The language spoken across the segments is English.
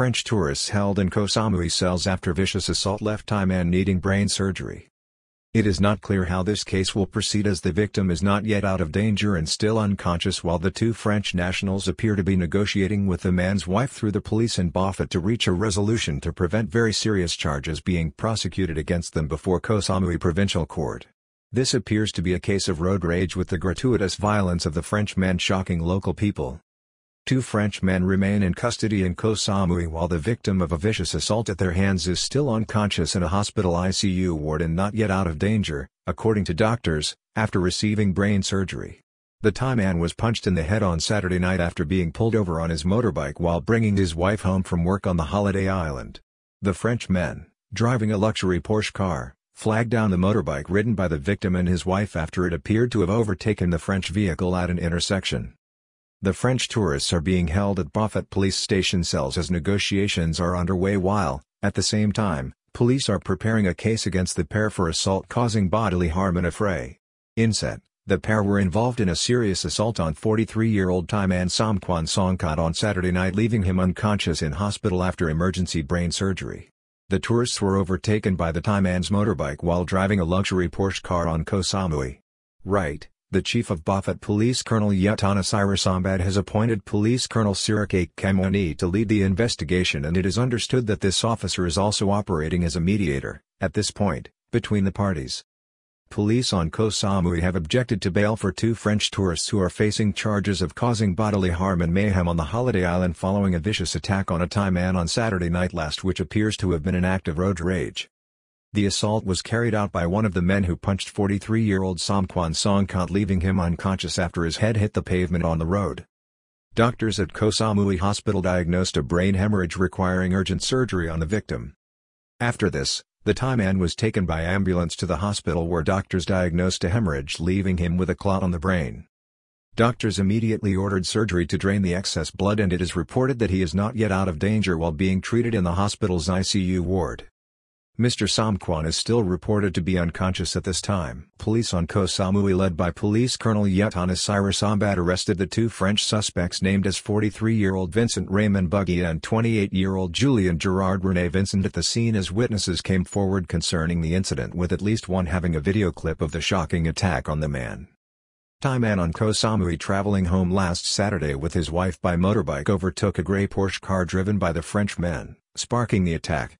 French tourists held in Koh Samui cells after vicious assault left Thai man needing brain surgery. It is not clear how this case will proceed as the victim is not yet out of danger and still unconscious while the two French nationals appear to be negotiating with the man's wife through the police and Bophut to reach a resolution to prevent very serious charges being prosecuted against them before Koh Samui Provincial Court. This appears to be a case of road rage with the gratuitous violence of the French man shocking local people. Two French men remain in custody in Koh Samui while the victim of a vicious assault at their hands is still unconscious in a hospital ICU ward and not yet out of danger, according to doctors, after receiving brain surgery. The Thai man was punched in the head on Saturday night after being pulled over on his motorbike while bringing his wife home from work on the holiday island. The French men, driving a luxury Porsche car, flagged down the motorbike ridden by the victim and his wife after it appeared to have overtaken the French vehicle at an intersection. The French tourists are being held at Bophut police station cells as negotiations are underway while, at the same time, police are preparing a case against the pair for assault causing bodily harm in a fray. Inset, the pair were involved in a serious assault on 43-year-old Thai man Somkwan Songkat on Saturday night leaving him unconscious in hospital after emergency brain surgery. The tourists were overtaken by the Thai man's motorbike while driving a luxury Porsche car on Koh Samui. Right, the chief of Bophut Police Colonel Yatana Sambad has appointed Police Colonel Sirakake Kamwani to lead the investigation and it is understood that this officer is also operating as a mediator, at this point, between the parties. Police on Koh Samui have objected to bail for two French tourists who are facing charges of causing bodily harm and mayhem on the holiday island following a vicious attack on a Thai man on Saturday night last which appears to have been an act of road rage. The assault was carried out by one of the men who punched 43-year-old Somkwan Songkot leaving him unconscious after his head hit the pavement on the road. Doctors at Koh Samui Hospital diagnosed a brain hemorrhage requiring urgent surgery on the victim. After this, the Thai man was taken by ambulance to the hospital where doctors diagnosed a hemorrhage leaving him with a clot on the brain. Doctors immediately ordered surgery to drain the excess blood and it is reported that he is not yet out of danger while being treated in the hospital's ICU ward. Mr. Somkwan is still reported to be unconscious at this time. Police on Koh Samui led by Police Colonel Yetanis Cyrus Ambad arrested the two French suspects named as 43-year-old Vincent Raymond Bugeya and 28-year-old Julien Gerard Rene Vincent at the scene as witnesses came forward concerning the incident with at least one having a video clip of the shocking attack on the man. Thai man on Koh Samui traveling home last Saturday with his wife by motorbike overtook a grey Porsche car driven by the French men, sparking the attack.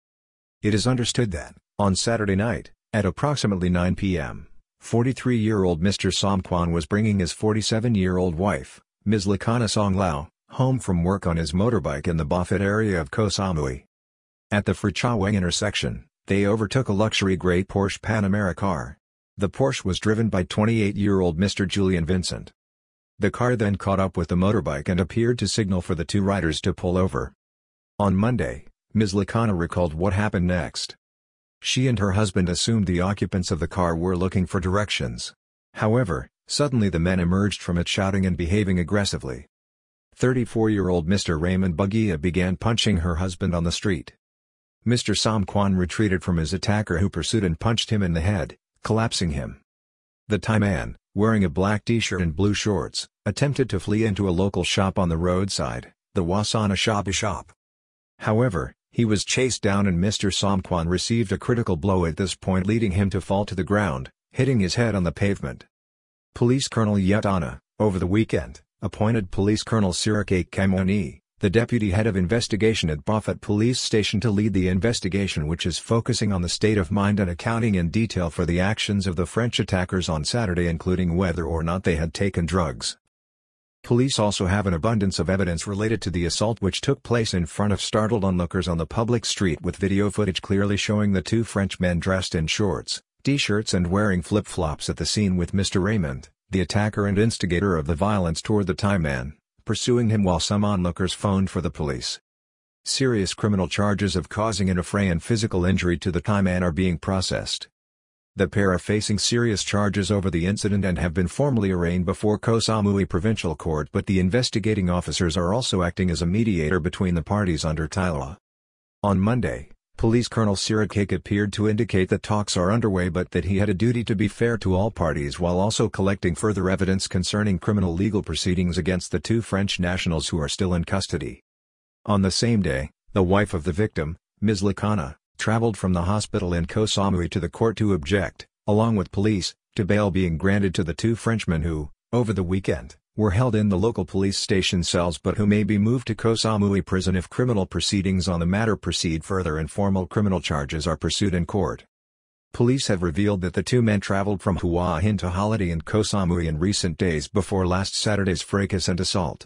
It is understood that, on Saturday night, at approximately 9 p.m., 43-year-old Mr. Somkwan was bringing his 47-year-old wife, Ms. Lakana Song Lao, home from work on his motorbike in the Bophut area of Koh Samui. At the Frachaweng intersection, they overtook a luxury grey Porsche Panamera car. The Porsche was driven by 28-year-old Mr. Julien Vincent. The car then caught up with the motorbike and appeared to signal for the two riders to pull over. On Monday, Ms. Lakana recalled what happened next. She and her husband assumed the occupants of the car were looking for directions. However, suddenly the men emerged from it shouting and behaving aggressively. 34-year-old Mr. Raymond Bugeya began punching her husband on the street. Mr. Somkwan retreated from his attacker who pursued and punched him in the head, collapsing him. The Thai man, wearing a black t-shirt and blue shorts, attempted to flee into a local shop on the roadside, the Wasana Shabu shop. However, he was chased down and Mr. Somkwan received a critical blow at this point leading him to fall to the ground, hitting his head on the pavement. Police Colonel Yetana, over the weekend, appointed Police Colonel Sirakake Kamwani, the deputy head of investigation at Bophut Police Station to lead the investigation which is focusing on the state of mind and accounting in detail for the actions of the French attackers on Saturday including whether or not they had taken drugs. Police also have an abundance of evidence related to the assault which took place in front of startled onlookers on the public street with video footage clearly showing the two French men dressed in shorts, t-shirts and wearing flip-flops at the scene with Mr. Raymond, the attacker and instigator of the violence toward the Thai man, pursuing him while some onlookers phoned for the police. Serious criminal charges of causing an affray and physical injury to the Thai man are being processed. The pair are facing serious charges over the incident and have been formally arraigned before Koh Samui Provincial Court but the investigating officers are also acting as a mediator between the parties under Thai law. On Monday, Police Colonel Sirakake appeared to indicate that talks are underway but that he had a duty to be fair to all parties while also collecting further evidence concerning criminal legal proceedings against the two French nationals who are still in custody. On the same day, The wife of the victim, Ms. Lakana, traveled from the hospital in Koh Samui to the court to object, along with police, to bail being granted to the two Frenchmen who, over the weekend, were held in the local police station cells but who may be moved to Koh Samui prison if criminal proceedings on the matter proceed further and formal criminal charges are pursued in court. Police have revealed that the two men traveled from Hua Hin to holiday in Koh Samui in recent days before last Saturday's fracas and assault.